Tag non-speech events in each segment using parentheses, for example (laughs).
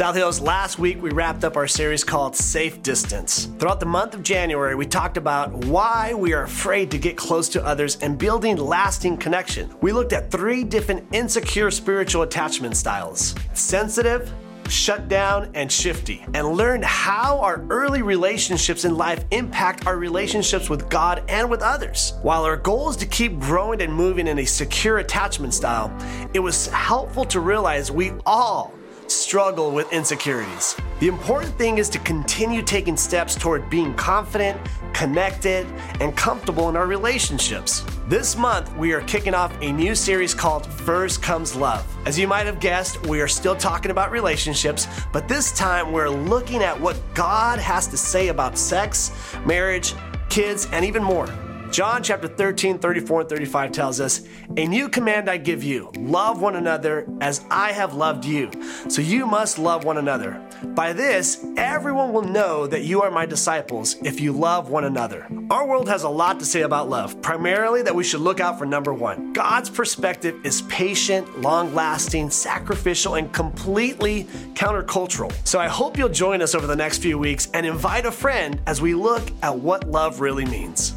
South Hills, last week we wrapped up our series called Safe Distance. Throughout the month of January, we talked about why we are afraid to get close to others and building lasting connection. We looked at three different insecure spiritual attachment styles sensitive, shut down, and shifty, and learned how our early relationships in life impact our relationships with God and with others. While our goal is to keep growing and moving in a secure attachment style, it was helpful to realize we all struggle with insecurities. The important thing is to continue taking steps toward being confident, connected, and comfortable in our relationships. This month, we are kicking off a new series called First Comes Love. As you might have guessed, we are still talking about relationships, but this time we're looking at what God has to say about sex, marriage, kids, and even more. John chapter 13, 34, and 35 tells us, A new command I give you love one another as I have loved you. So you must love one another. By this, everyone will know that you are my disciples if you love one another. Our world has a lot to say about love, primarily that we should look out for number one. God's perspective is patient, long lasting, sacrificial, and completely countercultural. So I hope you'll join us over the next few weeks and invite a friend as we look at what love really means.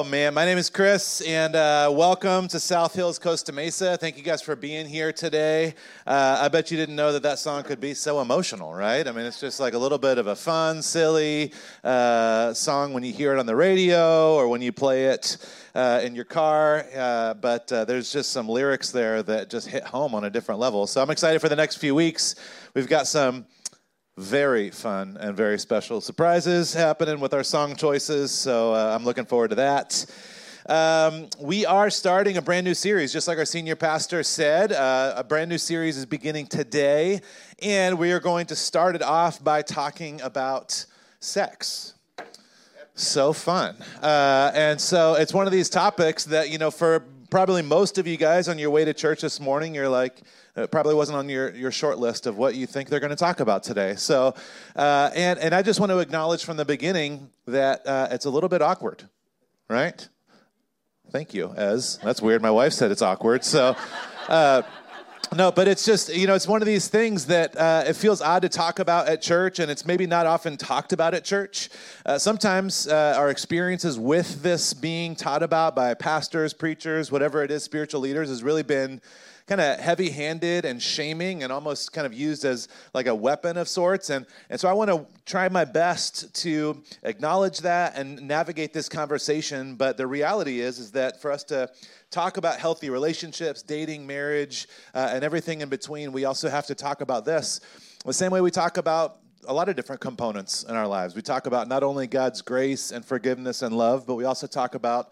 Oh man, my name is Chris, and uh, welcome to South Hills, Costa Mesa. Thank you guys for being here today. Uh, I bet you didn't know that that song could be so emotional, right? I mean, it's just like a little bit of a fun, silly uh, song when you hear it on the radio or when you play it uh, in your car, uh, but uh, there's just some lyrics there that just hit home on a different level. So I'm excited for the next few weeks. We've got some very fun and very special surprises happening with our song choices. So uh, I'm looking forward to that. Um, we are starting a brand new series, just like our senior pastor said. Uh, a brand new series is beginning today, and we are going to start it off by talking about sex. So fun. Uh, and so it's one of these topics that, you know, for probably most of you guys on your way to church this morning, you're like, it probably wasn't on your, your short list of what you think they're going to talk about today. So, uh, and, and I just want to acknowledge from the beginning that uh, it's a little bit awkward, right? Thank you, Ez. That's weird. My wife said it's awkward. So, (laughs) uh, no, but it's just, you know, it's one of these things that uh, it feels odd to talk about at church, and it's maybe not often talked about at church. Uh, sometimes uh, our experiences with this being taught about by pastors, preachers, whatever it is, spiritual leaders, has really been kind of heavy handed and shaming and almost kind of used as like a weapon of sorts. And, and so I want to try my best to acknowledge that and navigate this conversation. But the reality is, is that for us to talk about healthy relationships, dating, marriage, uh, and everything in between, we also have to talk about this. The same way we talk about a lot of different components in our lives. We talk about not only God's grace and forgiveness and love, but we also talk about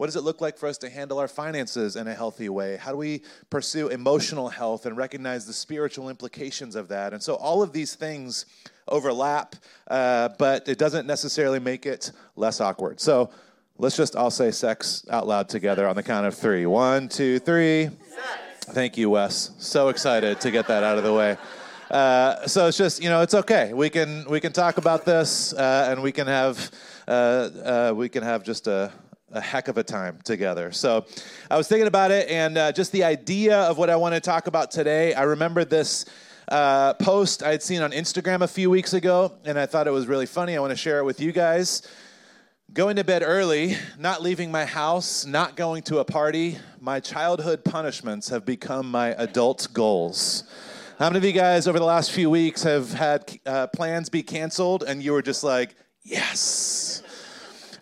what does it look like for us to handle our finances in a healthy way? How do we pursue emotional health and recognize the spiritual implications of that? And so all of these things overlap, uh, but it doesn't necessarily make it less awkward. So let's just all say sex out loud together on the count of three. One, two, three. Sex. Thank you, Wes. So excited to get that out of the way. Uh, so it's just you know it's okay. We can we can talk about this uh, and we can have uh, uh we can have just a a heck of a time together. So I was thinking about it and uh, just the idea of what I want to talk about today. I remember this uh, post I had seen on Instagram a few weeks ago, and I thought it was really funny. I want to share it with you guys. Going to bed early, not leaving my house, not going to a party, my childhood punishments have become my adult goals. How many of you guys over the last few weeks have had uh, plans be canceled and you were just like, yes?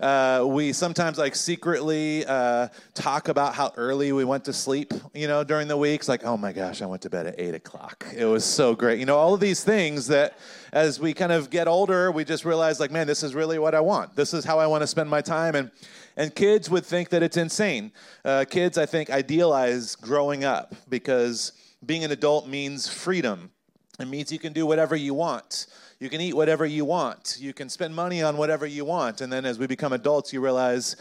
Uh, we sometimes like secretly uh, talk about how early we went to sleep, you know, during the weeks. Like, oh my gosh, I went to bed at eight o'clock. It was so great. You know, all of these things that as we kind of get older, we just realize, like, man, this is really what I want. This is how I want to spend my time. And and kids would think that it's insane. Uh, kids, I think, idealize growing up because being an adult means freedom. It means you can do whatever you want. You can eat whatever you want. You can spend money on whatever you want. And then as we become adults, you realize,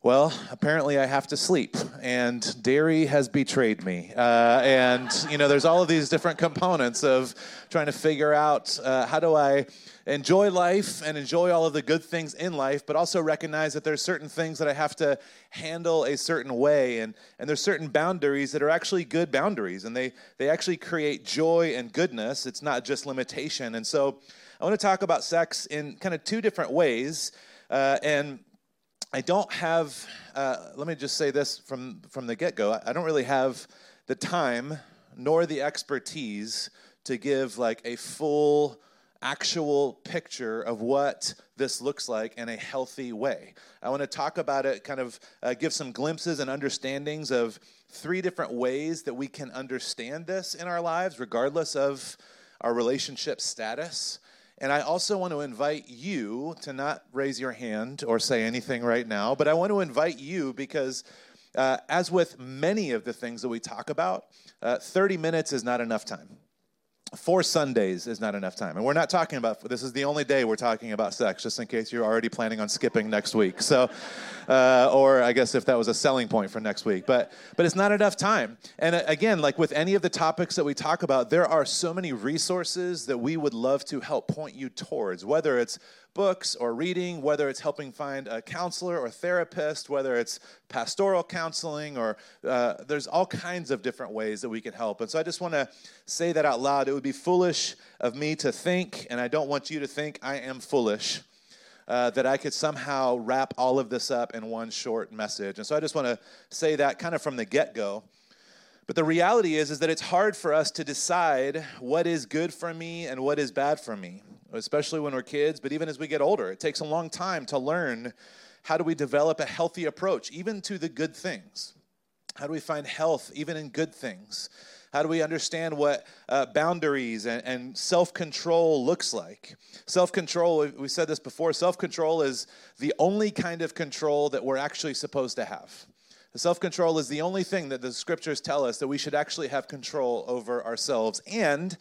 well, apparently I have to sleep, and dairy has betrayed me. Uh, and, you know, there's all of these different components of trying to figure out uh, how do I enjoy life and enjoy all of the good things in life, but also recognize that there's certain things that I have to handle a certain way. And, and there's certain boundaries that are actually good boundaries, and they, they actually create joy and goodness. It's not just limitation. And so I want to talk about sex in kind of two different ways. Uh, and I don't have, uh, let me just say this from, from the get go I don't really have the time nor the expertise to give like a full, actual picture of what this looks like in a healthy way. I want to talk about it, kind of uh, give some glimpses and understandings of three different ways that we can understand this in our lives, regardless of our relationship status. And I also want to invite you to not raise your hand or say anything right now, but I want to invite you because, uh, as with many of the things that we talk about, uh, 30 minutes is not enough time four Sundays is not enough time. And we're not talking about, this is the only day we're talking about sex, just in case you're already planning on skipping next week. So, uh, or I guess if that was a selling point for next week. But, but it's not enough time. And uh, again, like with any of the topics that we talk about, there are so many resources that we would love to help point you towards, whether it's books or reading, whether it's helping find a counselor or therapist, whether it's pastoral counseling, or uh, there's all kinds of different ways that we can help. And so I just want to say that out loud. It would be foolish of me to think, and I don't want you to think I am foolish. Uh, that I could somehow wrap all of this up in one short message. And so I just want to say that kind of from the get go. But the reality is, is that it's hard for us to decide what is good for me and what is bad for me especially when we're kids, but even as we get older. It takes a long time to learn how do we develop a healthy approach, even to the good things. How do we find health even in good things? How do we understand what uh, boundaries and, and self control looks like? Self control, we said this before, self control is the only kind of control that we're actually supposed to have. Self control is the only thing that the scriptures tell us that we should actually have control over ourselves. And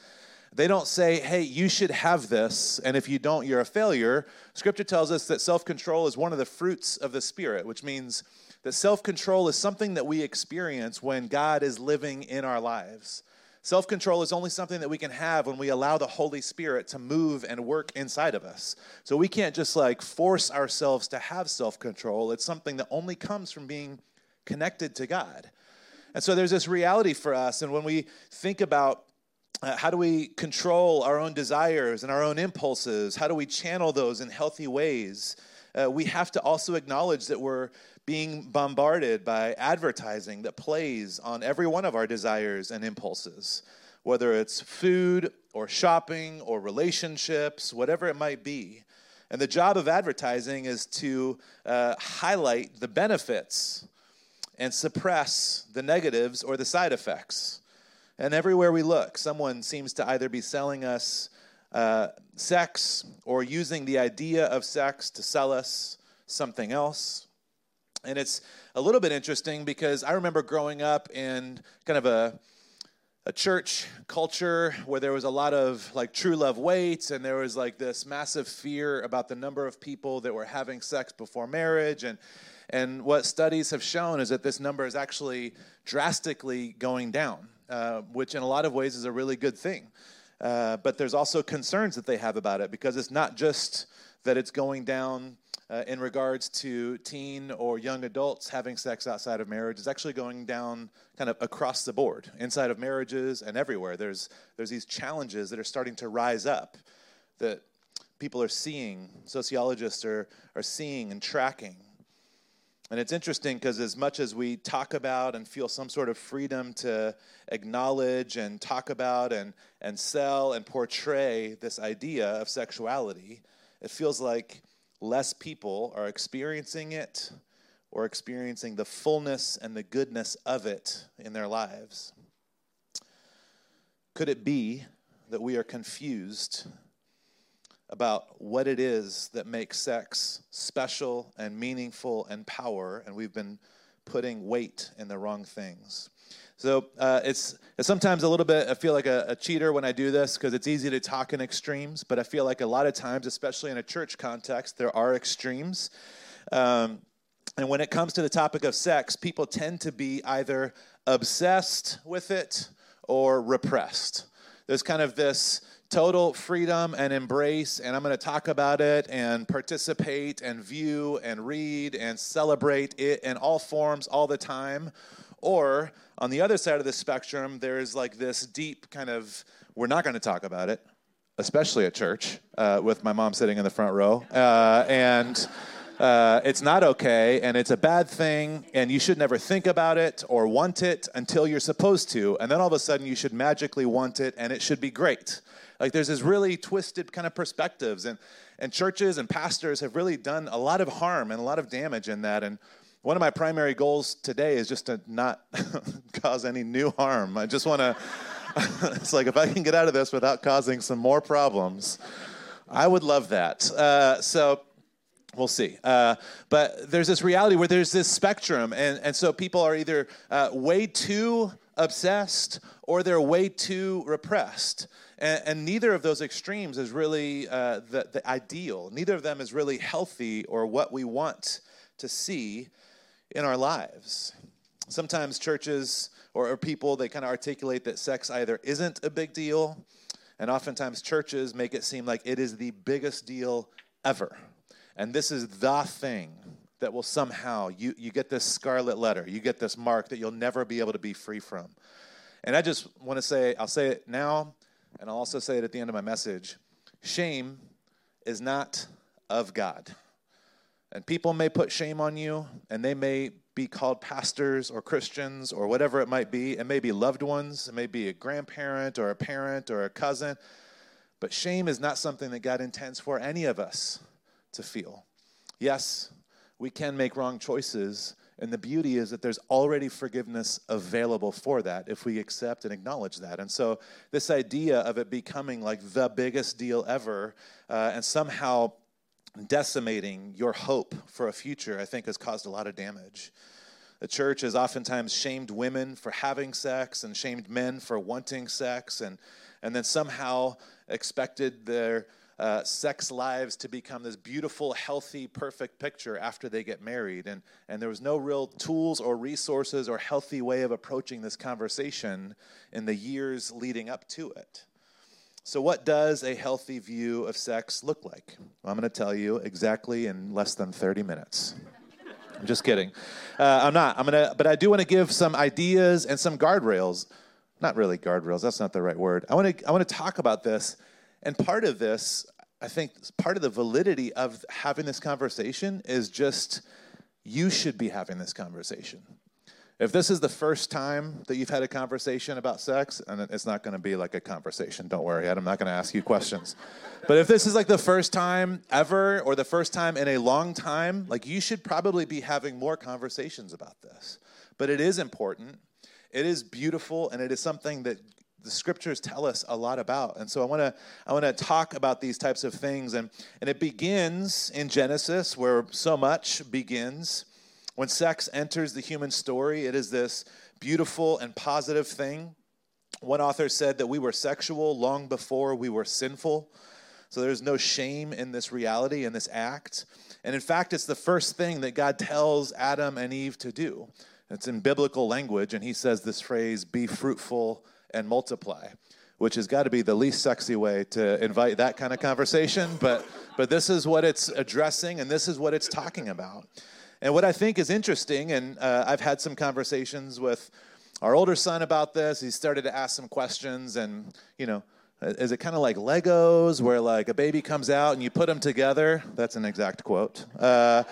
they don't say, hey, you should have this, and if you don't, you're a failure. Scripture tells us that self control is one of the fruits of the Spirit, which means that self control is something that we experience when God is living in our lives. Self control is only something that we can have when we allow the Holy Spirit to move and work inside of us. So we can't just like force ourselves to have self control. It's something that only comes from being connected to God. And so there's this reality for us. And when we think about uh, how do we control our own desires and our own impulses? How do we channel those in healthy ways? Uh, we have to also acknowledge that we're being bombarded by advertising that plays on every one of our desires and impulses, whether it's food or shopping or relationships, whatever it might be. And the job of advertising is to uh, highlight the benefits and suppress the negatives or the side effects. And everywhere we look, someone seems to either be selling us uh, sex or using the idea of sex to sell us something else. And it's a little bit interesting because I remember growing up in kind of a a church culture where there was a lot of like true love waits and there was like this massive fear about the number of people that were having sex before marriage and and what studies have shown is that this number is actually drastically going down uh, which in a lot of ways is a really good thing. Uh, but there's also concerns that they have about it because it's not just that it's going down uh, in regards to teen or young adults having sex outside of marriage is actually going down kind of across the board, inside of marriages and everywhere. There's, there's these challenges that are starting to rise up that people are seeing, sociologists are, are seeing and tracking. And it's interesting because, as much as we talk about and feel some sort of freedom to acknowledge and talk about and, and sell and portray this idea of sexuality, it feels like less people are experiencing it or experiencing the fullness and the goodness of it in their lives. Could it be that we are confused about what it is that makes sex special and meaningful and power, and we've been putting weight in the wrong things? So uh, it's, it's, sometimes a little bit, I feel like a, a cheater when I do this because it's easy to talk in extremes, but I feel like a lot of times, especially in a church context, there are extremes. Um, and when it comes to the topic of sex, people tend to be either obsessed with it or repressed. There's kind of this total freedom and embrace, and I'm going to talk about it and participate and view and read and celebrate it in all forms all the time. Or on the other side of the spectrum, there's like this deep kind of, we're not going to talk about it, especially at church, uh, with my mom sitting in the front row. Uh, and uh, it's not okay, and it's a bad thing, and you should never think about it or want it until you're supposed to. And then all of a sudden, you should magically want it, and it should be great. Like there's this really twisted kind of perspectives, and, and churches and pastors have really done a lot of harm and a lot of damage in that. And one of my primary goals today is just to not (laughs) cause any new harm. I just want to, (laughs) it's like if I can get out of this without causing some more problems, I would love that. Uh, so, we'll see. Uh, but there's this reality where there's this spectrum, and, and so people are either uh, way too obsessed or they're way too repressed. And, and neither of those extremes is really uh, the, the ideal. Neither of them is really healthy or what we want to see in our lives. Sometimes churches or, or people, they kind of articulate that sex either isn't a big deal, and oftentimes churches make it seem like it is the biggest deal ever. And this is the thing that will somehow, you, you get this scarlet letter, you get this mark that you'll never be able to be free from. And I just want to say, I'll say it now, and I'll also say it at the end of my message shame is not of God. And people may put shame on you, and they may be called pastors or Christians or whatever it might be. It may be loved ones, it may be a grandparent or a parent or a cousin. But shame is not something that God intends for any of us to feel. Yes, we can make wrong choices, and the beauty is that there's already forgiveness available for that if we accept and acknowledge that. And so, this idea of it becoming like the biggest deal ever uh, and somehow decimating your hope for a future, I think has caused a lot of damage. The church has oftentimes shamed women for having sex and shamed men for wanting sex, and, and then somehow expected their uh, sex lives to become this beautiful, healthy, perfect picture after they get married. And, and there was no real tools or resources or healthy way of approaching this conversation in the years leading up to it. So, what does a healthy view of sex look like? Well, I'm going to tell you exactly in less than 30 minutes. I'm just kidding. Uh, I'm not. I'm gonna, but I do want to give some ideas and some guardrails. Not really guardrails. That's not the right word. I want to. I want to talk about this, and part of this, I think, part of the validity of having this conversation is just you should be having this conversation. If this is the first time that you've had a conversation about sex, and it's not going to be like a conversation, don't worry, I'm not going to ask you questions. (laughs) but if this is like the first time ever or the first time in a long time, like you should probably be having more conversations about this. But it is important, it is beautiful, and it is something that the scriptures tell us a lot about. And so I want to I want to talk about these types of things and and it begins in Genesis where so much begins when sex enters the human story, it is this beautiful and positive thing. One author said that we were sexual long before we were sinful. So there's no shame in this reality, in this act. And in fact, it's the first thing that God tells Adam and Eve to do. It's in biblical language, and he says this phrase be fruitful and multiply. which has got to be the least sexy way to invite that kind of conversation. But, but this is what it's addressing, and this is what it's talking about. And what I think is interesting, and uh, I've had some conversations with our older son about this. He started to ask some questions, and you know, is it kind of like Legos, where like a baby comes out and you put them together? That's an exact quote. Uh,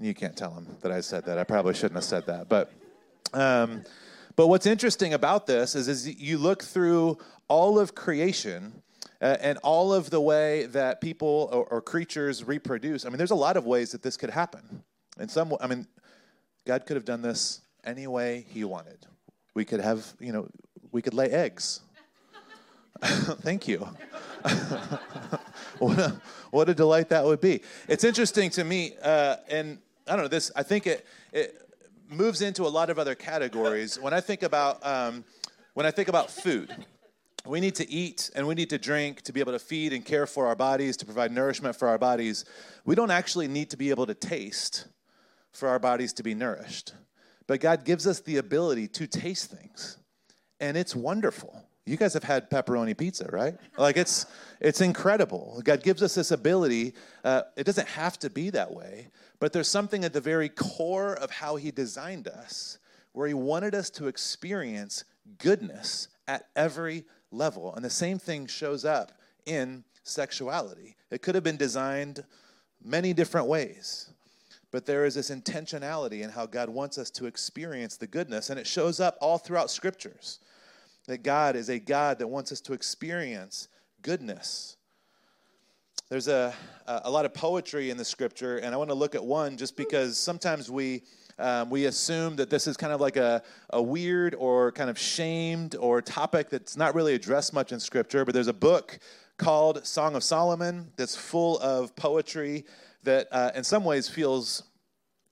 you can't tell him that I said that. I probably shouldn't have said that, but. Um, but what's interesting about this is, is you look through all of creation uh, and all of the way that people or, or, creatures reproduce. I mean, there's a lot of ways that this could happen. And some, I mean, God could have done this any way He wanted. We could have, you know, we could lay eggs. (laughs) Thank you. (laughs) what, a, what a delight that would be. It's interesting to me, uh, and I don't know this. I think it, it moves into a lot of other categories. When I think about um, when I think about food, we need to eat and we need to drink to be able to feed and care for our bodies, to provide nourishment for our bodies. We don't actually need to be able to taste for our bodies to be nourished. But God gives us the ability to taste things, and it's wonderful. You guys have had pepperoni pizza, right? Like it's it's incredible. God gives us this ability. Uh, it doesn't have to be that way, but there's something at the very core of how He designed us, where He wanted us to experience goodness at every level. And the same thing shows up in sexuality. It could have been designed many different ways, but there is this intentionality in how God wants us to experience the goodness, and it shows up all throughout scriptures. That God is a God that wants us to experience goodness. There's a, a lot of poetry in the scripture, and I want to look at one just because sometimes we um, we assume that this is kind of like a, a weird or kind of shamed or topic that's not really addressed much in Scripture, but there's a book called Song of Solomon that's full of poetry that uh, in some ways feels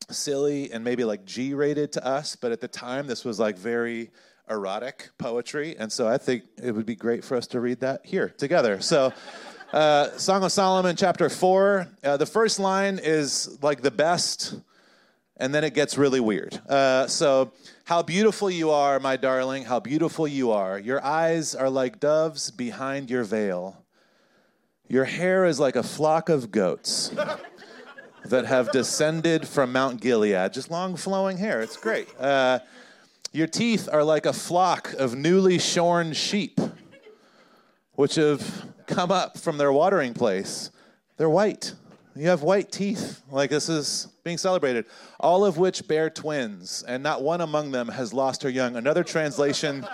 silly and maybe like G rated to us, but at the time this was like very erotic poetry. And so I think it would be great for us to read that here together. So. Uh, Song of Solomon, chapter 4. Uh, the first line is like the best and then it gets really weird. Uh, so, how beautiful you are, my darling, how beautiful you are. Your eyes are like doves behind your veil. Your hair is like a flock of goats that have descended from Mount Gilead. Just long flowing hair. It's great. Uh, your teeth are like a flock of newly shorn sheep, which have come up from their watering place. They're white. You have white teeth. Like this is being celebrated. All of which bear twins, and not one among them has lost her young. Another translation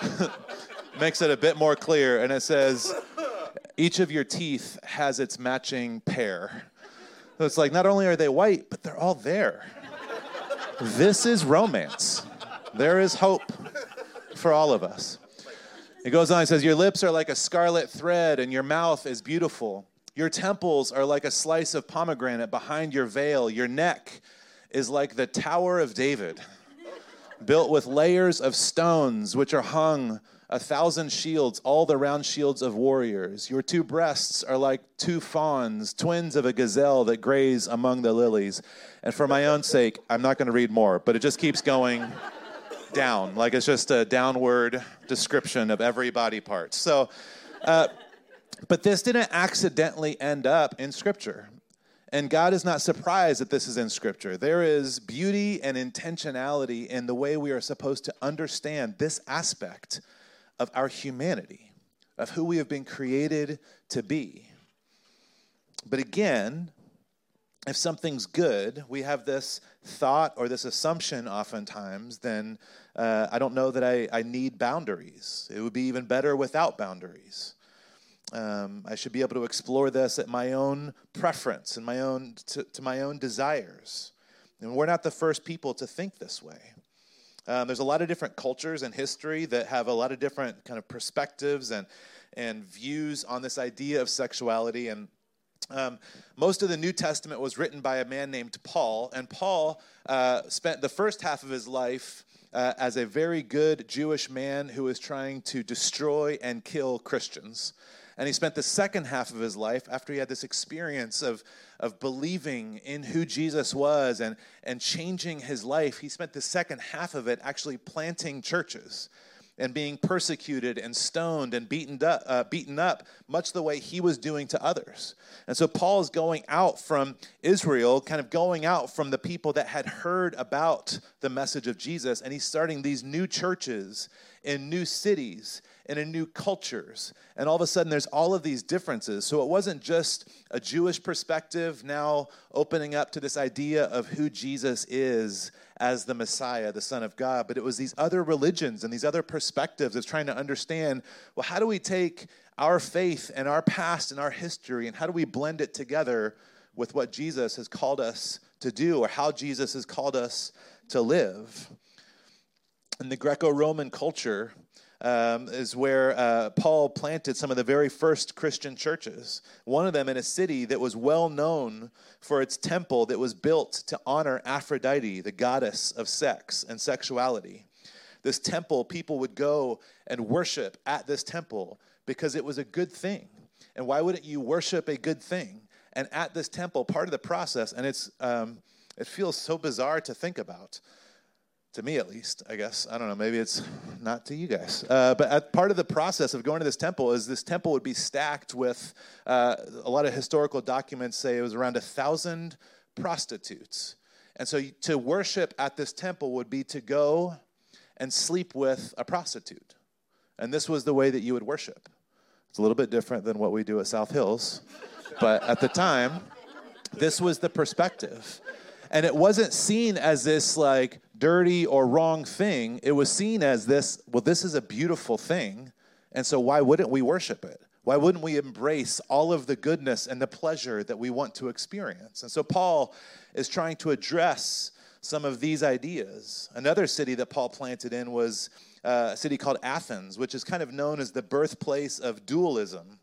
(laughs) makes it a bit more clear, and it says, Each of your teeth has its matching pair. So it's like not only are they white, but they're all there. this is romance. There is hope for all of us. It goes on, it says, Your lips are like a scarlet thread, and your mouth is beautiful. Your temples are like a slice of pomegranate behind your veil. Your neck is like the Tower of David, built with layers of stones, which are hung a thousand shields, all the round shields of warriors. Your two breasts are like two fawns, twins of a gazelle that graze among the lilies. And for my own sake, I'm not going to read more, but it just keeps going down. Like it's just a downward description of every body part. So, uh, but this didn't accidentally end up in Scripture. And God is not surprised that this is in Scripture. There is beauty and intentionality in the way we are supposed to understand this aspect of our humanity, of who we have been created to be. But again, if something's good, we have this thought or this assumption oftentimes, then uh, I don't know that I, I need boundaries. It would be even better without boundaries. Um, I should be able to explore this at my own preference and my own to, to, my own desires. And we're not the first people to think this way. Um, there's a lot of different cultures and history that have a lot of different kind of perspectives and and views on this idea of sexuality. And um, most of the New Testament was written by a man named Paul, and Paul uh, spent the first half of his life. Uh, as a very good Jewish man who was trying to destroy and kill Christians. And he spent the second half of his life after he had this experience of, of believing in who Jesus was and, and changing his life. He spent the second half of it actually planting churches and being persecuted and stoned and beaten up, uh, beaten up, much the way he was doing to others. And so Paul is going out from Israel, kind of going out from the people that had heard about the message of Jesus, and he's starting these new churches in new cities and in new cultures. And all of a sudden, there's all of these differences. So it wasn't just a Jewish perspective now opening up to this idea of who Jesus is as the Messiah, the Son of God, but it was these other religions and these other perspectives of trying to understand well, how do we take our faith and our past and our history and how do we blend it together with what Jesus has called us to do or how Jesus has called us to live? In the Greco Roman culture, um, is where uh, Paul planted some of the very first Christian churches. One of them in a city that was well known for its temple that was built to honor Aphrodite, the goddess of sex and sexuality. This temple, people would go and worship at this temple because it was a good thing. And why wouldn't you worship a good thing? And at this temple, part of the process, and it's um, it feels so bizarre to think about to me at least i guess. I don't know maybe it's not to you guys. Uh, but part of the process of going to this temple is this temple would be stacked with uh, a lot of historical documents say it was around a thousand prostitutes. And so to worship at this temple would be to go and sleep with a prostitute. And this was the way that you would worship. It's a little bit different than what we do at south hills but at the time this was the perspective. And it wasn't seen as this like dirty or wrong thing. It was seen as this, well, this is a beautiful thing. And so why wouldn't we worship it? Why wouldn't we embrace all of the goodness and the pleasure that we want to experience? And so Paul is trying to address some of these ideas. Another city that Paul planted in was uh, a city called Athens, which is kind of known as the birthplace of dualism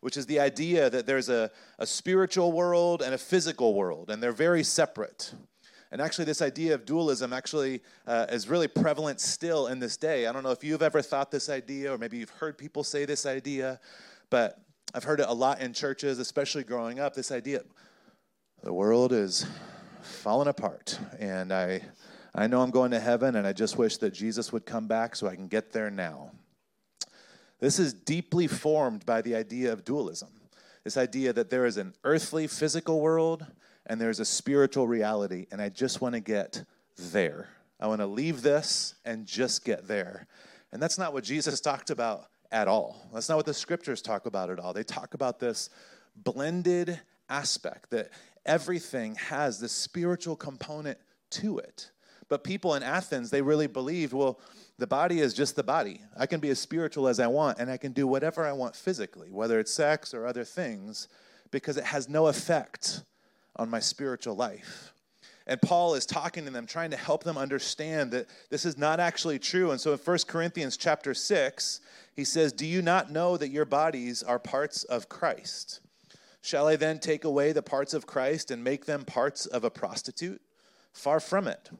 which is the idea that there's a, a spiritual world and a physical world, and they're very separate. And actually, this idea of dualism actually uh, is really prevalent still in this day. I don't know if you've ever thought this idea, or maybe you've heard people say this idea, but I've heard it a lot in churches, especially growing up. This idea the world is falling apart, and I, I know I'm going to heaven, and I just wish that Jesus would come back so I can get there now. This is deeply formed by the idea of dualism this idea that there is an earthly, physical world and there's a spiritual reality, and I just want to get there. I want to leave this and just get there. And that's not what Jesus talked about at all. That's not what the scriptures talk about at all. They talk about this blended aspect that everything has this spiritual component to it. But people in Athens, they really believed, well, the body is just the body. I can be as spiritual as I want, and I can do whatever I want physically, whether it's sex or other things, because it has no effect on my spiritual life. And Paul is talking to them, trying to help them understand that this is not actually true. And so in 1 Corinthians chapter 6, he says, Do you not know that your bodies are parts of Christ? Shall I then take away the parts of Christ and make them parts of a prostitute? Far from it.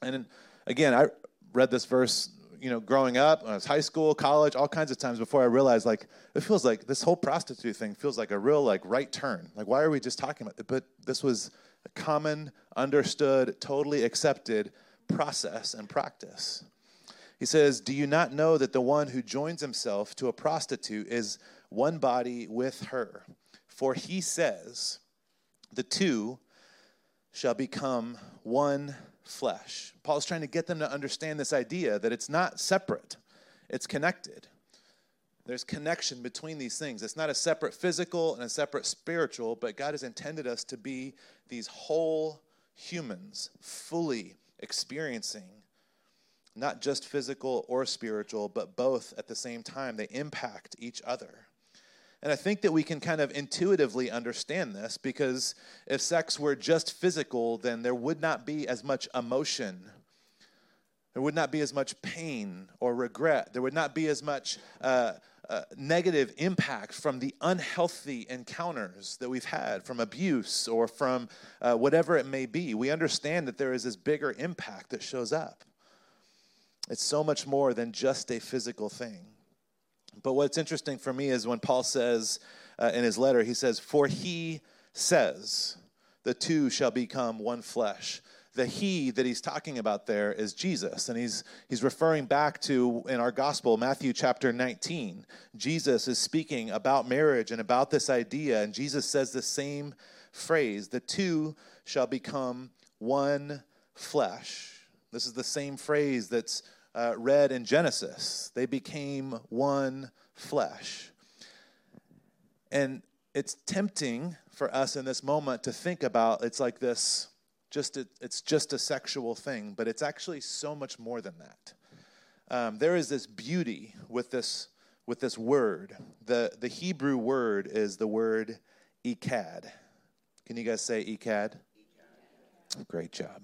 And again, I, read this verse, you know, growing up, when I was high school, college, all kinds of times before I realized, like, it feels like this whole prostitute thing feels like a real, like, right turn. Like, why are we just talking about it? But this was a common, understood, totally accepted process and practice. He says, Do you not know that the one who joins himself to a prostitute is one body with her? For he says, The two shall become one flesh. Paul's trying to get them to understand this idea that it's not separate, it's connected. There's connection between these things. It's not a separate physical and a separate spiritual, but God has intended us to be these whole humans, fully experiencing not just physical or spiritual, but both at the same time. They impact each other. And I think that we can kind of intuitively understand this because if sex were just physical, then there would not be as much emotion. There would not be as much pain or regret. There would not be as much uh, uh, negative impact from the unhealthy encounters that we've had, from abuse or from uh, whatever it may be. We understand that there is this bigger impact that shows up. It's so much more than just a physical thing. But what's interesting for me is when Paul says uh, in his letter, he says, For he says, the two shall become one flesh. the he that he's talking about there is Jesus. And he's, he's referring back to, in our gospel, Matthew chapter 19. Jesus is speaking about marriage and about this idea. And Jesus says the same phrase the two shall become one flesh. This is the same phrase that's uh, read in Genesis. They became one flesh. And it's tempting for us in this moment to think about it's like this just a, it's just a sexual thing, but it's actually so much more than that. Um, there is this beauty with this with this word. The the Hebrew word is the word echad. Can you guys say echad? Great job.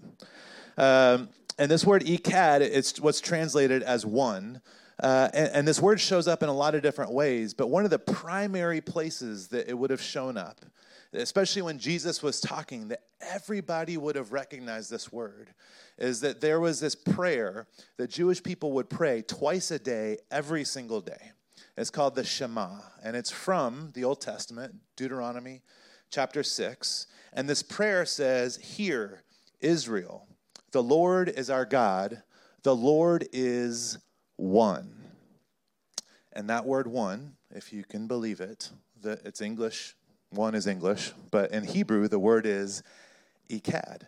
Um, and this word echad, it's what's translated as one. Uh, and, and, this word shows up in a lot of different ways, but one of the primary places that it would have shown up especially when Jesus was talking, that everybody would have recognized this word, is that there was this prayer that Jewish people would pray twice a day, every single day. It's called the Shema, and it's from the Old Testament, Deuteronomy chapter 6. And this prayer says, Hear, Israel, the Lord is our God, the Lord is one. And that word one, if you can believe it, the, it's English one is English, but in Hebrew, the word is echad.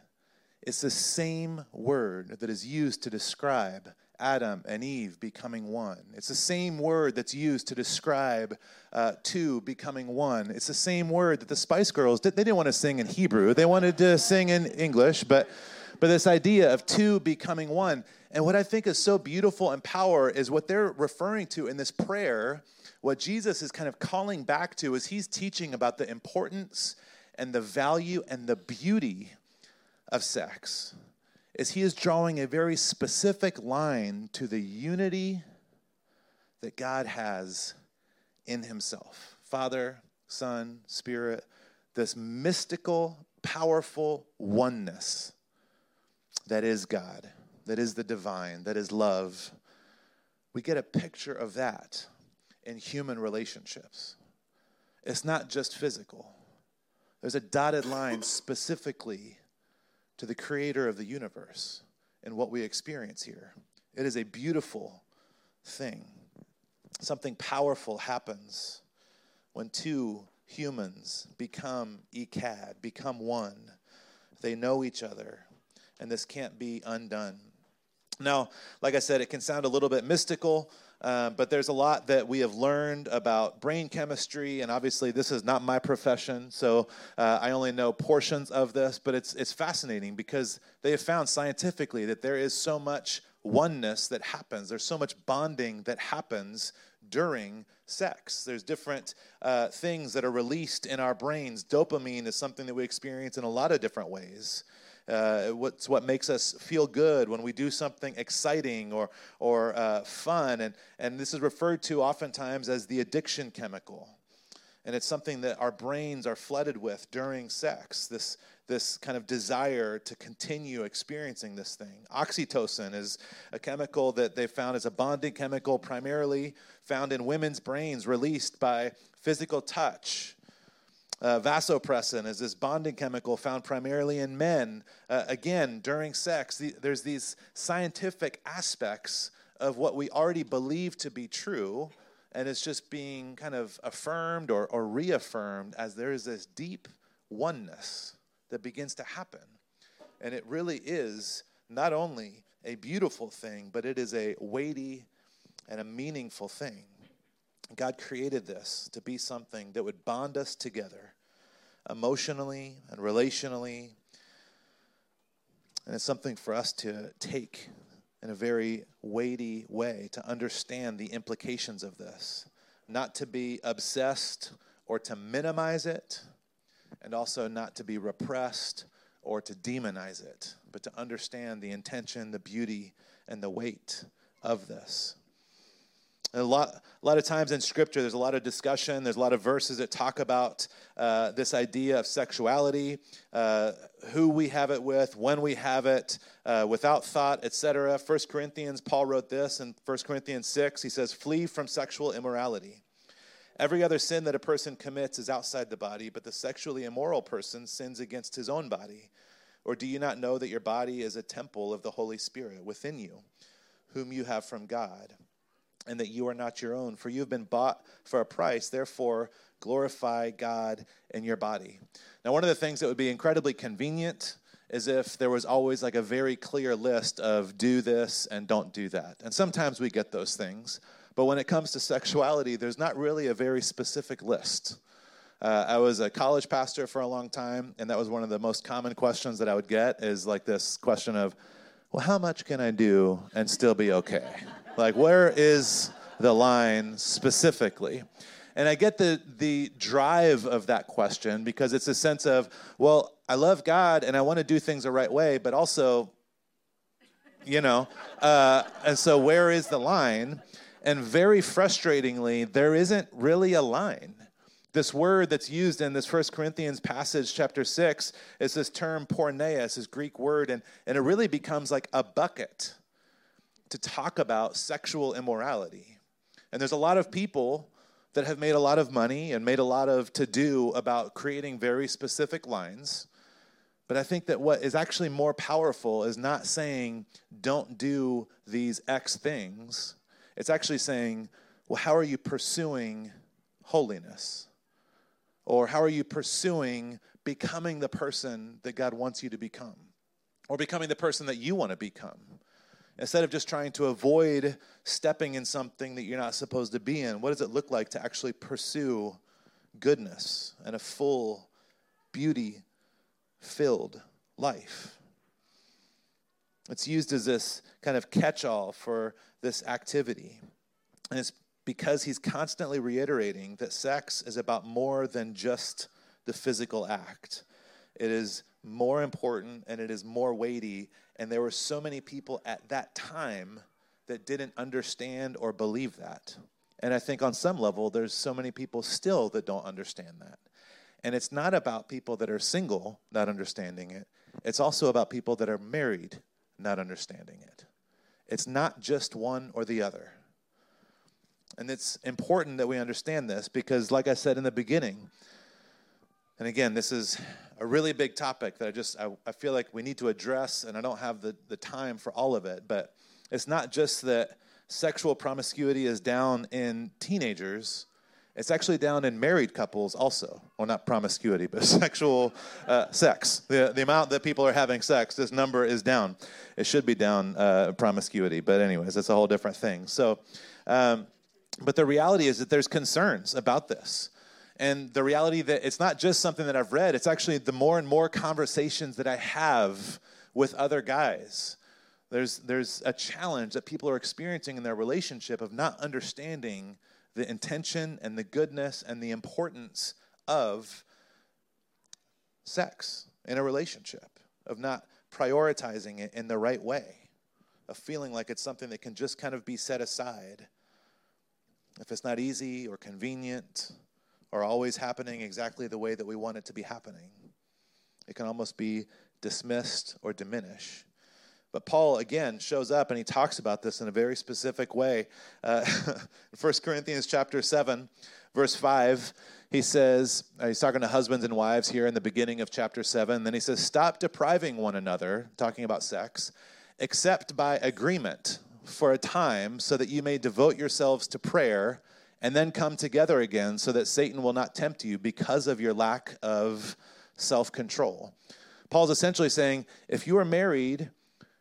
It's the same word that is used to describe Adam and Eve becoming one. It's the same word that's used to describe uh, two becoming one. It's the same word that the Spice Girls did. They didn't want to sing in Hebrew, they wanted to sing in English, but, but this idea of two becoming one. And what I think is so beautiful and power is what they're referring to in this prayer what Jesus is kind of calling back to is he's teaching about the importance and the value and the beauty of sex. Is he is drawing a very specific line to the unity that God has in himself. Father, Son, Spirit, this mystical, powerful oneness that is God, that is the divine, that is love. We get a picture of that in human relationships. It's not just physical, there's a dotted line specifically to the creator of the universe and what we experience here. It is a beautiful thing. Something powerful happens when two humans become echad, become one. They know each other, and this can't be undone. Now, like I said, it can sound a little bit mystical. Uh, but there's a lot that we have learned about brain chemistry, and obviously this is not my profession, so uh, I only know portions of this. But it's it's fascinating because they have found scientifically that there is so much oneness that happens. There's so much bonding that happens during sex. There's different uh, things that are released in our brains. Dopamine is something that we experience in a lot of different ways. Uh, what's what makes us feel good when we do something exciting or, or uh, fun. And, and this is referred to oftentimes as the addiction chemical. And it's something that our brains are flooded with during sex, this, this kind of desire to continue experiencing this thing. Oxytocin is a chemical that they found is a bonding chemical primarily found in women's brains, released by physical touch uh, vasopressin is this bonding chemical found primarily in men. Uh, again, during sex, the, there's these scientific aspects of what we already believe to be true, and it's just being kind of affirmed or, or reaffirmed as there is this deep oneness that begins to happen. And it really is not only a beautiful thing, but it is a weighty and a meaningful thing. God created this to be something that would bond us together emotionally and relationally. And it's something for us to take in a very weighty way to understand the implications of this, not to be obsessed or to minimize it, and also not to be repressed or to demonize it, but to understand the intention, the beauty, and the weight of this. A lot, a lot of times in Scripture, there's a lot of discussion. There's a lot of verses that talk about uh, this idea of sexuality, uh, who we have it with, when we have it, uh, without thought, etc. First Corinthians, Paul wrote this in 1 Corinthians 6. He says, Flee from sexual immorality. Every other sin that a person commits is outside the body, but the sexually immoral person sins against his own body. Or do you not know that your body is a temple of the Holy Spirit within you, whom you have from God, and that you are not your own? For you have been bought for a price. Therefore, glorify God in your body. Now, one of the things that would be incredibly convenient is if there was always like a very clear list of do this and don't do that. And sometimes we get those things. But when it comes to (laughs) sexuality, there's not really a very specific list. Uh, I was a college pastor for a long time, and that was one of the most common questions that I would get is like this question of, well, how much can I do and still be okay? Like, where is the line specifically? And I get the, the drive of that question because it's a sense of, well, I love God and I want to do things the right way, but also, you know, uh, and so where is the line? And very frustratingly, there isn't really a line this word that's used in this First Corinthians passage, chapter 6, is this term porneia, this Greek word, and, and it really becomes like a bucket to talk about sexual immorality. And there's a lot of people that have made a lot of money and made a lot of to do about creating very specific lines. But I think that what is actually more powerful is not saying, don't do these X things. It's actually saying, well, how are you pursuing holiness? Or how are you pursuing becoming the person that God wants you to become? Or becoming the person that you want to become? Instead of just trying to avoid stepping in something that you're not supposed to be in, what does it look like to actually pursue goodness and a full, beauty filled life? It's used as this kind of catch all for this activity. And it's because he's constantly reiterating that sex is about more than just the physical act. It is more important and it is more weighty. And there were so many people at that time that didn't understand or believe that. And I think on some level, there's so many people still that don't understand that. And it's not about people that are single not understanding it, it's also about people that are married not understanding it. It's not just one or the other. And it's important that we understand this because, like I said in the beginning, and again, this is a really big topic that I just I, I, feel like we need to address, and I don't have the, the time for all of it, but it's not just that sexual promiscuity is down in teenagers, it's actually down in married couples also. Well, not promiscuity, but (laughs) sexual uh, sex. The, the amount that people are having sex, this number is down. It should be down uh, promiscuity, but anyways, it's a whole different thing. So, um, but the reality is that there's concerns about this. And the reality that it's not just something that I've read, it's actually the more and more conversations that I have with other guys. There's, there's a challenge that people are experiencing in their relationship of not understanding the intention and the goodness and the importance of sex in a relationship, of not prioritizing it in the right way, of feeling like it's something that can just kind of be set aside if it's not easy or convenient or always happening exactly the way that we want it to be happening, it can almost be dismissed or diminish. But Paul again shows up and he talks about this in a very specific way. Uh, (laughs) 1 Corinthians chapter 7, verse 5, he says, uh, he's talking to husbands and wives here in the beginning of chapter 7. Then he says, Stop depriving one another, talking about sex, except by agreement for a time so that you may devote yourselves to prayer and then come together again so that Satan will not tempt you because of your lack of self control. Paul's essentially saying if you are married,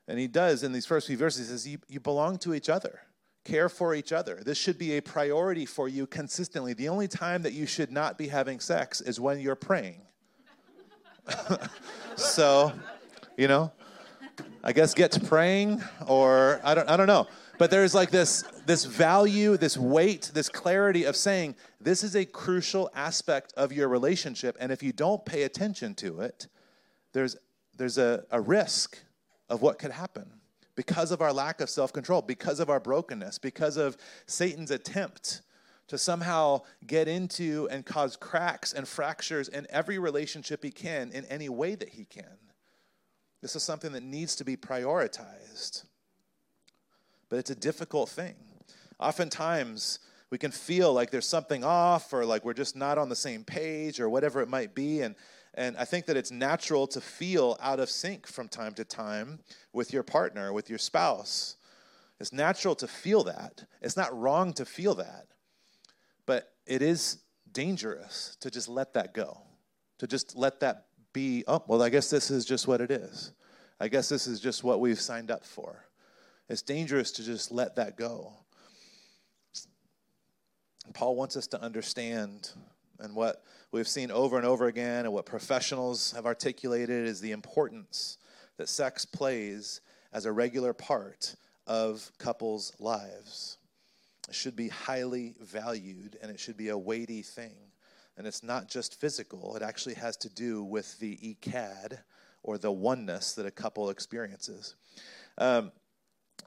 and he does in these first few verses, he says, you, you belong to each other. Care for each other. This should be a priority for you consistently. The only time that you should not be having sex is when you're praying. (laughs) so, you know, I guess get to praying or I don't I don't know. But there's like this this value, this weight, this clarity of saying this is a crucial aspect of your relationship and if you don't pay attention to it, there's there's a, a risk of what could happen because of our lack of self-control, because of our brokenness, because of Satan's attempt to somehow get into and cause cracks and fractures in every relationship he can in any way that he can. This is something that needs to be prioritized. But it's a difficult thing. Oftentimes, we can feel like there's something off or like we're just not on the same page or whatever it might be. And, And I think that it's natural to feel out of sync from time to time with your partner, with your spouse. It's natural to feel that. It's not wrong to feel that. But it is dangerous to just let that go, to just let that be, oh, well, I guess this is just what it is. I guess this is just what we've signed up for. It's dangerous to just let that go. Paul wants us to understand, and what we've seen over and over again, and what professionals have articulated is the importance that sex plays as a regular part of couples' lives. It should be highly valued and it should be a weighty thing. And it's not just physical, it actually has to do with the echad or the oneness that a couple experiences. Um,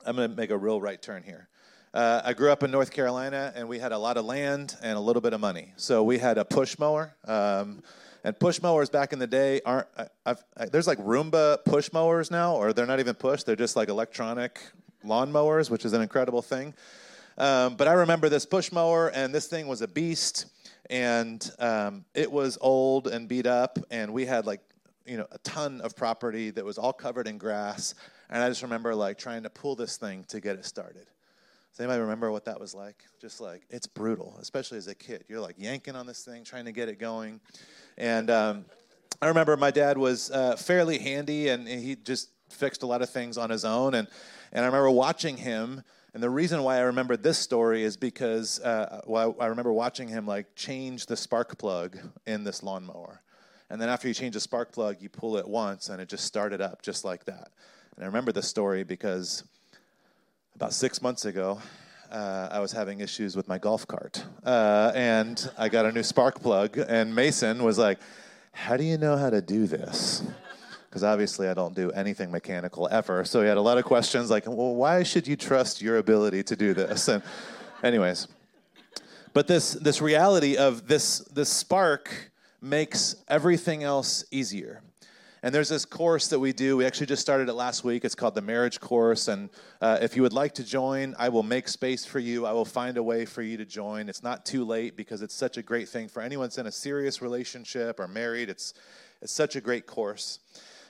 I'm going to make a real right turn here. Uh, I grew up in North Carolina, and we had a lot of land and a little bit of money. So we had a push mower. Um, and push mowers back in the day aren't. I, I, there's like Roomba push mowers now, or they're not even push. They're just like electronic lawn mowers, which is an incredible thing. Um, but I remember this push mower, and this thing was a beast, and um, it was old and beat up, and we had like you know a ton of property that was all covered in grass, and I just remember like trying to pull this thing to get it started. Does anybody remember what that was like? Just like it's brutal, especially as a kid. You're like yanking on this thing, trying to get it going, and um, I remember my dad was uh, fairly handy, and he just fixed a lot of things on his own, and and I remember watching him and the reason why I remember this story is because uh, well, I remember watching him like change the spark plug in this lawnmower. And then after you change the spark plug, you pull it once and it just started up just like that. And I remember this story because about six months ago, uh, I was having issues with my golf cart. Uh, and I got a new spark plug, and Mason was like, How do you know how to do this? because obviously I don't do anything mechanical ever. So he had a lot of questions like, well, why should you trust your ability to do this? And, anyways, but this this reality of this this spark makes everything else easier. And there's this course that we do. We actually just started it last week. It's called the Marriage Course. And uh, if you would like to join, I will make space for you. I will find a way for you to join. It's not too late because it's such a great thing for anyone that's in a serious relationship or married. It's it's such a great course.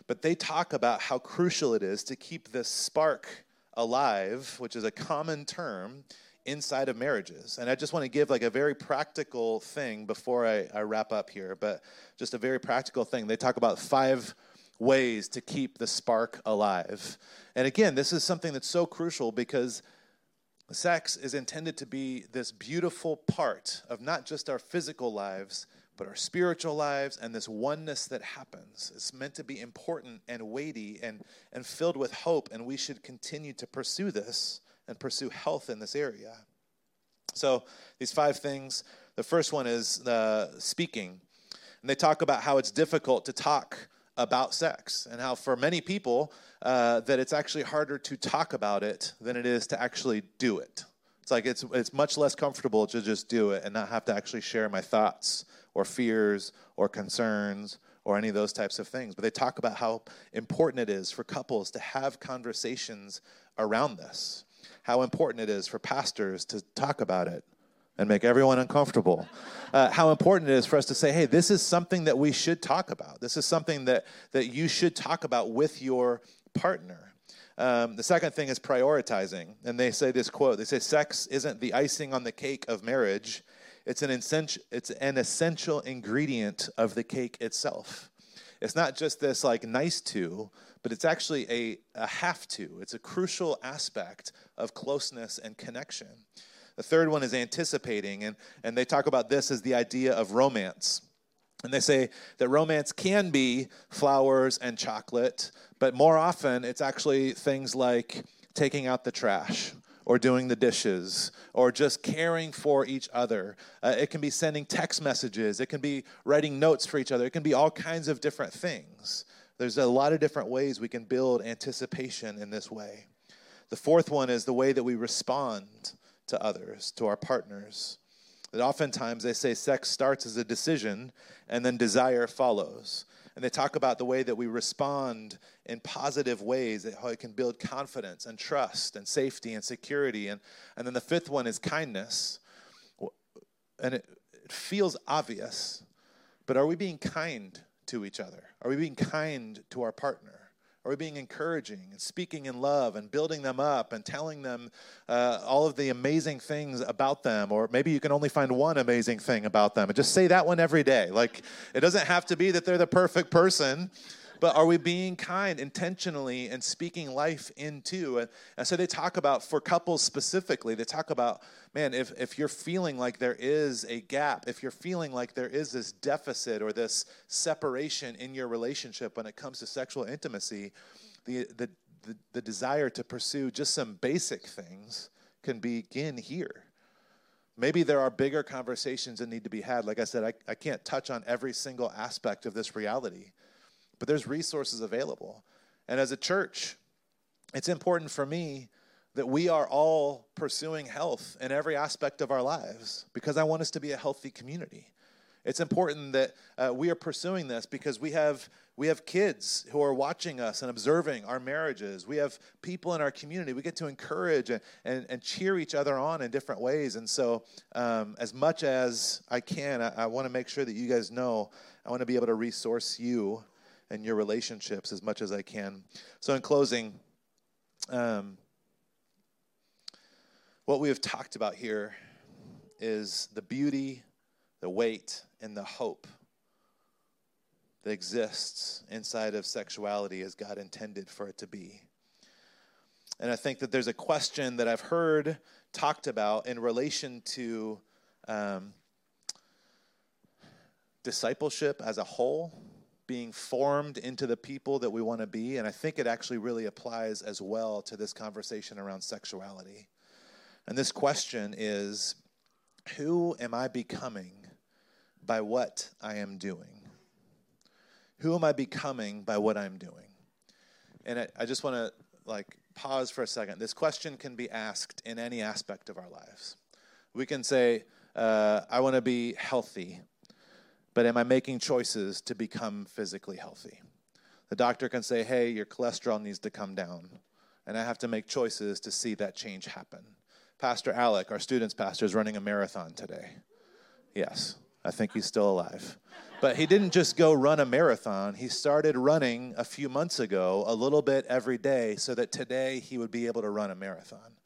But they talk about how crucial it is to keep this spark alive, which is a common term inside of marriages. And I just want to give like a very practical thing before I, I wrap up here, but just a very practical thing. They talk about five ways to keep the spark alive. And again, this is something that's so crucial because sex is intended to be this beautiful part of not just our physical lives, but our spiritual lives and this oneness that happens It's meant to be important and weighty and, and filled with hope, and we should continue to pursue this and pursue health in this area. So, these five things the first one is uh, speaking. And they talk about how it's difficult to talk about sex and how for many people uh, that it's actually harder to talk about it than it is to actually do it it's like it's, it's much less comfortable to just do it and not have to actually share my thoughts or fears or concerns or any of those types of things. But they talk about how important it is for couples to have conversations around this, how important it is for pastors to talk about it and make everyone uncomfortable. Uh, how important it is for us to say, hey, this is something that we should talk about. This is something that, that you should talk about with your partner. Um, the second thing is prioritizing. And they say this quote they say, sex isn't the icing on the cake of marriage, it's an, essential, it's an essential ingredient of the cake itself. It's not just this like nice to, but it's actually a, a have to. It's a crucial aspect of closeness and connection. The third one is anticipating, and, and they talk about this as the idea of romance. And they say that romance can be flowers and chocolate, but more often it's actually things like taking out the trash or doing the dishes or just caring for each other. Uh, it can be sending text messages, it can be writing notes for each other, it can be all kinds of different things. There's a lot of different ways we can build anticipation in this way. The fourth one is the way that we respond to others, to our partners. That oftentimes they say sex starts as a decision and then desire follows and they talk about the way that we respond in positive ways, how it can build confidence and trust and safety and security. And, and then the fifth one is kindness. And it, it feels obvious, but are we being kind to each other? Are we being kind to our partner? Are we being encouraging and speaking in love and building them up and telling them uh, all of the amazing things about them? Or maybe you can only find one amazing thing about them and just say that one every day. Like, it doesn't have to be that they're the perfect person but are we being kind intentionally and speaking life into and, and so they talk about for couples specifically they talk about man if, if you're feeling like there is a gap if you're feeling like there is this deficit or this separation in your relationship when it comes to sexual intimacy the, the, the, the desire to pursue just some basic things can begin here. Maybe there are bigger conversations that need to be had. Like I said, I, I can't touch on every single aspect of this reality but there's resources available. And as a church, it's important for me that we are all pursuing health in every aspect of our lives because I want us to be a healthy community. It's important that uh, we are pursuing this because we have we have kids who are watching us and observing our marriages. We have people in our community. We get to encourage and, and, and cheer each other on in different ways. And so, um, as much as I can, I, I want to make sure that you guys know I want to be able to resource you and your relationships as much as I can. So, in closing, um, what we have talked about here is the beauty, the weight, and the hope that exists inside of sexuality as God intended for it to be. And I think that there's a question that I've heard talked about in relation to um, discipleship as a whole being formed into the people that we want to be. And I think it actually really applies as well to this conversation around sexuality. And this question is Who am I becoming by what I am doing? Who am I becoming by what I'm doing? And I, I just want to like pause for a second. This question can be asked in any aspect of our lives. We can say, uh, I want to be healthy but am I making choices to become physically healthy? The doctor can say, hey, your cholesterol needs to come down. And I have to make choices to see that change happen. Pastor Alec, our students pastor, is running a marathon today. Yes, I think he's still alive. But he didn't just go run a marathon. He started running a few months ago, a little bit every day, so that today he would be able to run a marathon.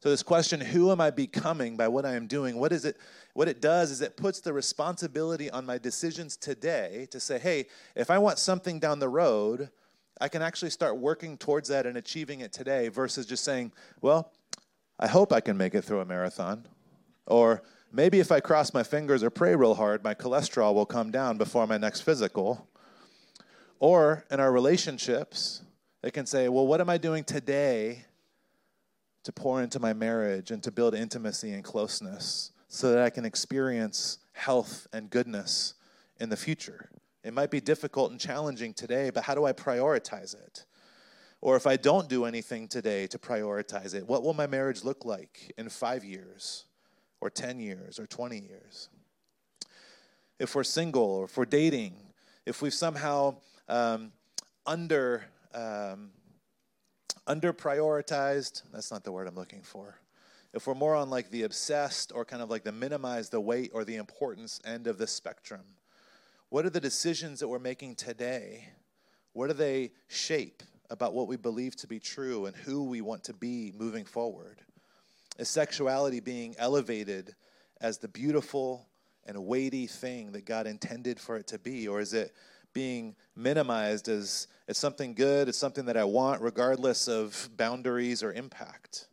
So this question, who am I becoming by what I am doing? What is it what it does is it puts the responsibility on my decisions today to say, "Hey, if I want something down the road, I can actually start working towards that and achieving it today versus just saying, "Well, I hope I can make it through a marathon." Or maybe if I cross my fingers or pray real hard, my cholesterol will come down before my next physical. Or in our relationships, it can say, well, what am I doing today to pour into my marriage and to build intimacy and closeness so that I can experience health and goodness in the future. It might be difficult and challenging today, but how do I prioritize it? Or if I don't do anything today to prioritize it, what will my marriage look like in five years, or 10 years, or 20 years? If we're single, or if we're dating, if we've somehow um, under um, under prioritized, that's not the word I'm looking for. If we're more on like the obsessed or kind of like the minimize the weight or the importance end of the spectrum, what are the decisions that we're making today? What do they shape about what we believe to be true and who we want to be moving forward? Is sexuality being elevated as the beautiful and weighty thing that God intended for it to be? Or is it being minimized as it's something good, it's something that I want, regardless of boundaries or impact.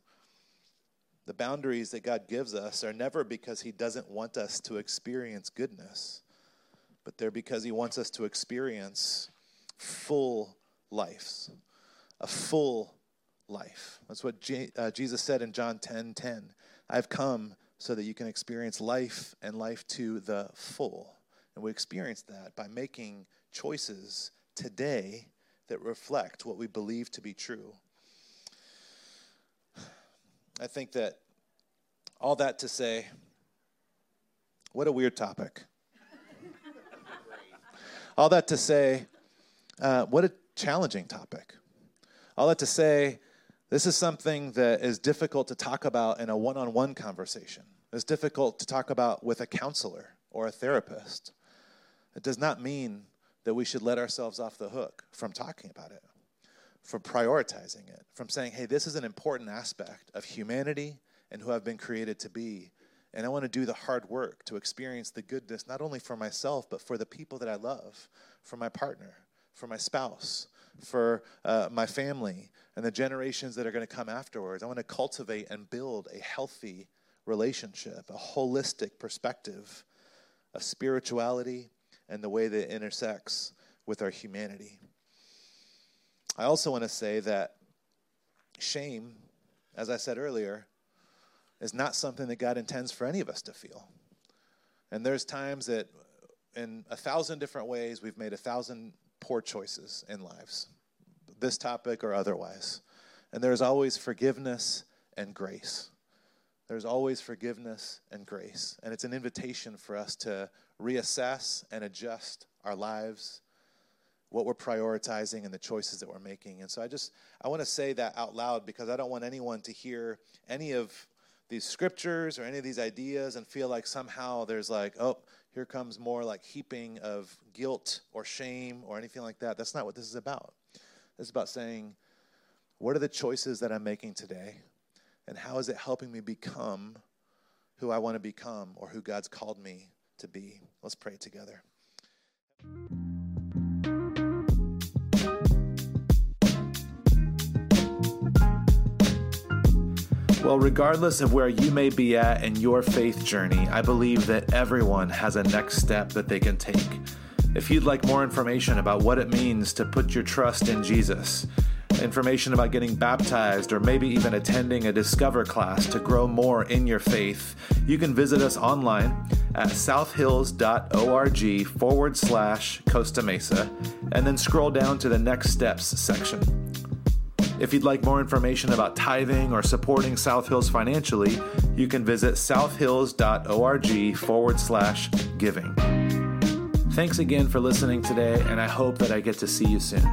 The boundaries that God gives us are never because He doesn't want us to experience goodness, but they're because He wants us to experience full lives, a full life. That's what J- uh, Jesus said in John 10 10. I've come so that you can experience life and life to the full. And we experience that by making choices today that reflect what we believe to be true. I think that all that to say, what a weird topic. (laughs) all that to say, uh, what a challenging topic. All that to say, this is something that is difficult to talk about in a one on one conversation. It's difficult to talk about with a counselor or a therapist. It does not mean that we should let ourselves off the hook from talking about it, from prioritizing it, from saying, hey, this is an important aspect of humanity and who I've been created to be. And I want to do the hard work to experience the goodness, not only for myself, but for the people that I love, for my partner, for my spouse, for uh, my family, and the generations that are going to come afterwards. I want to cultivate and build a healthy relationship, a holistic perspective of spirituality and the way that it intersects with our humanity. I also want to say that shame, as I said earlier, is not something that God intends for any of us to feel. And there's times that, in a thousand different ways, we've made a thousand poor choices in lives, this topic or otherwise. And there's always forgiveness and grace. There's always forgiveness and grace. And it's an invitation for us to reassess and adjust our lives, what we're prioritizing, and the choices that we're making. And so I just, I want to say that out loud because I don't want anyone to hear any of these scriptures or any of these ideas and feel like somehow there's like, oh, here comes more like heaping of guilt or shame or anything like that. That's not what this is about. This is about saying, what are the choices that I'm making today? And how is it helping me become who I want to become or who God's called me to be? Let's pray together. Well, regardless of where you may be at in your faith journey, I believe that everyone has a next step that they can take. If you'd like more information about what it means to put your trust in Jesus, information about getting baptized, or maybe even attending a Discover class to grow more in your faith, you can visit us online at southhills.org forward slash Costa Mesa and then scroll down to the Next Steps section. If you'd like more information about tithing or supporting South Hills financially, you can visit southhills.org forward slash giving. Thanks again for listening today, and I hope that I get to see you soon.